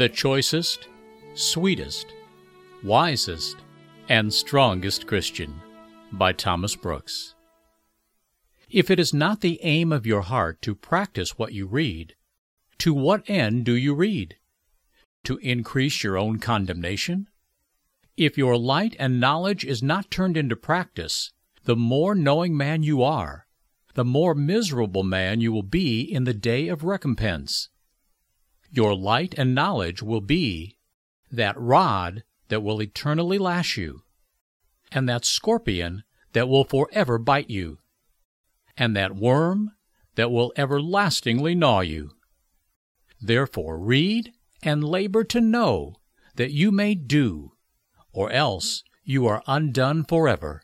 the choicest, sweetest, wisest, and strongest Christian by Thomas Brooks. If it is not the aim of your heart to practice what you read, to what end do you read? To increase your own condemnation? If your light and knowledge is not turned into practice, the more knowing man you are, the more miserable man you will be in the day of recompense. Your light and knowledge will be that rod that will eternally lash you, and that scorpion that will forever bite you, and that worm that will everlastingly gnaw you. Therefore read and labor to know that you may do, or else you are undone forever.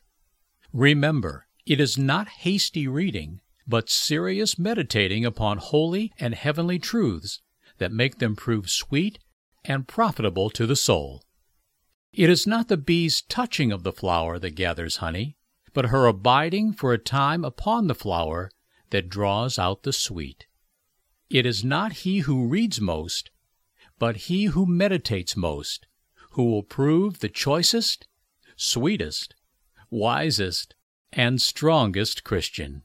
Remember, it is not hasty reading, but serious meditating upon holy and heavenly truths that make them prove sweet and profitable to the soul. It is not the bee's touching of the flower that gathers honey, but her abiding for a time upon the flower that draws out the sweet. It is not he who reads most, but he who meditates most, who will prove the choicest, sweetest, wisest, and strongest Christian.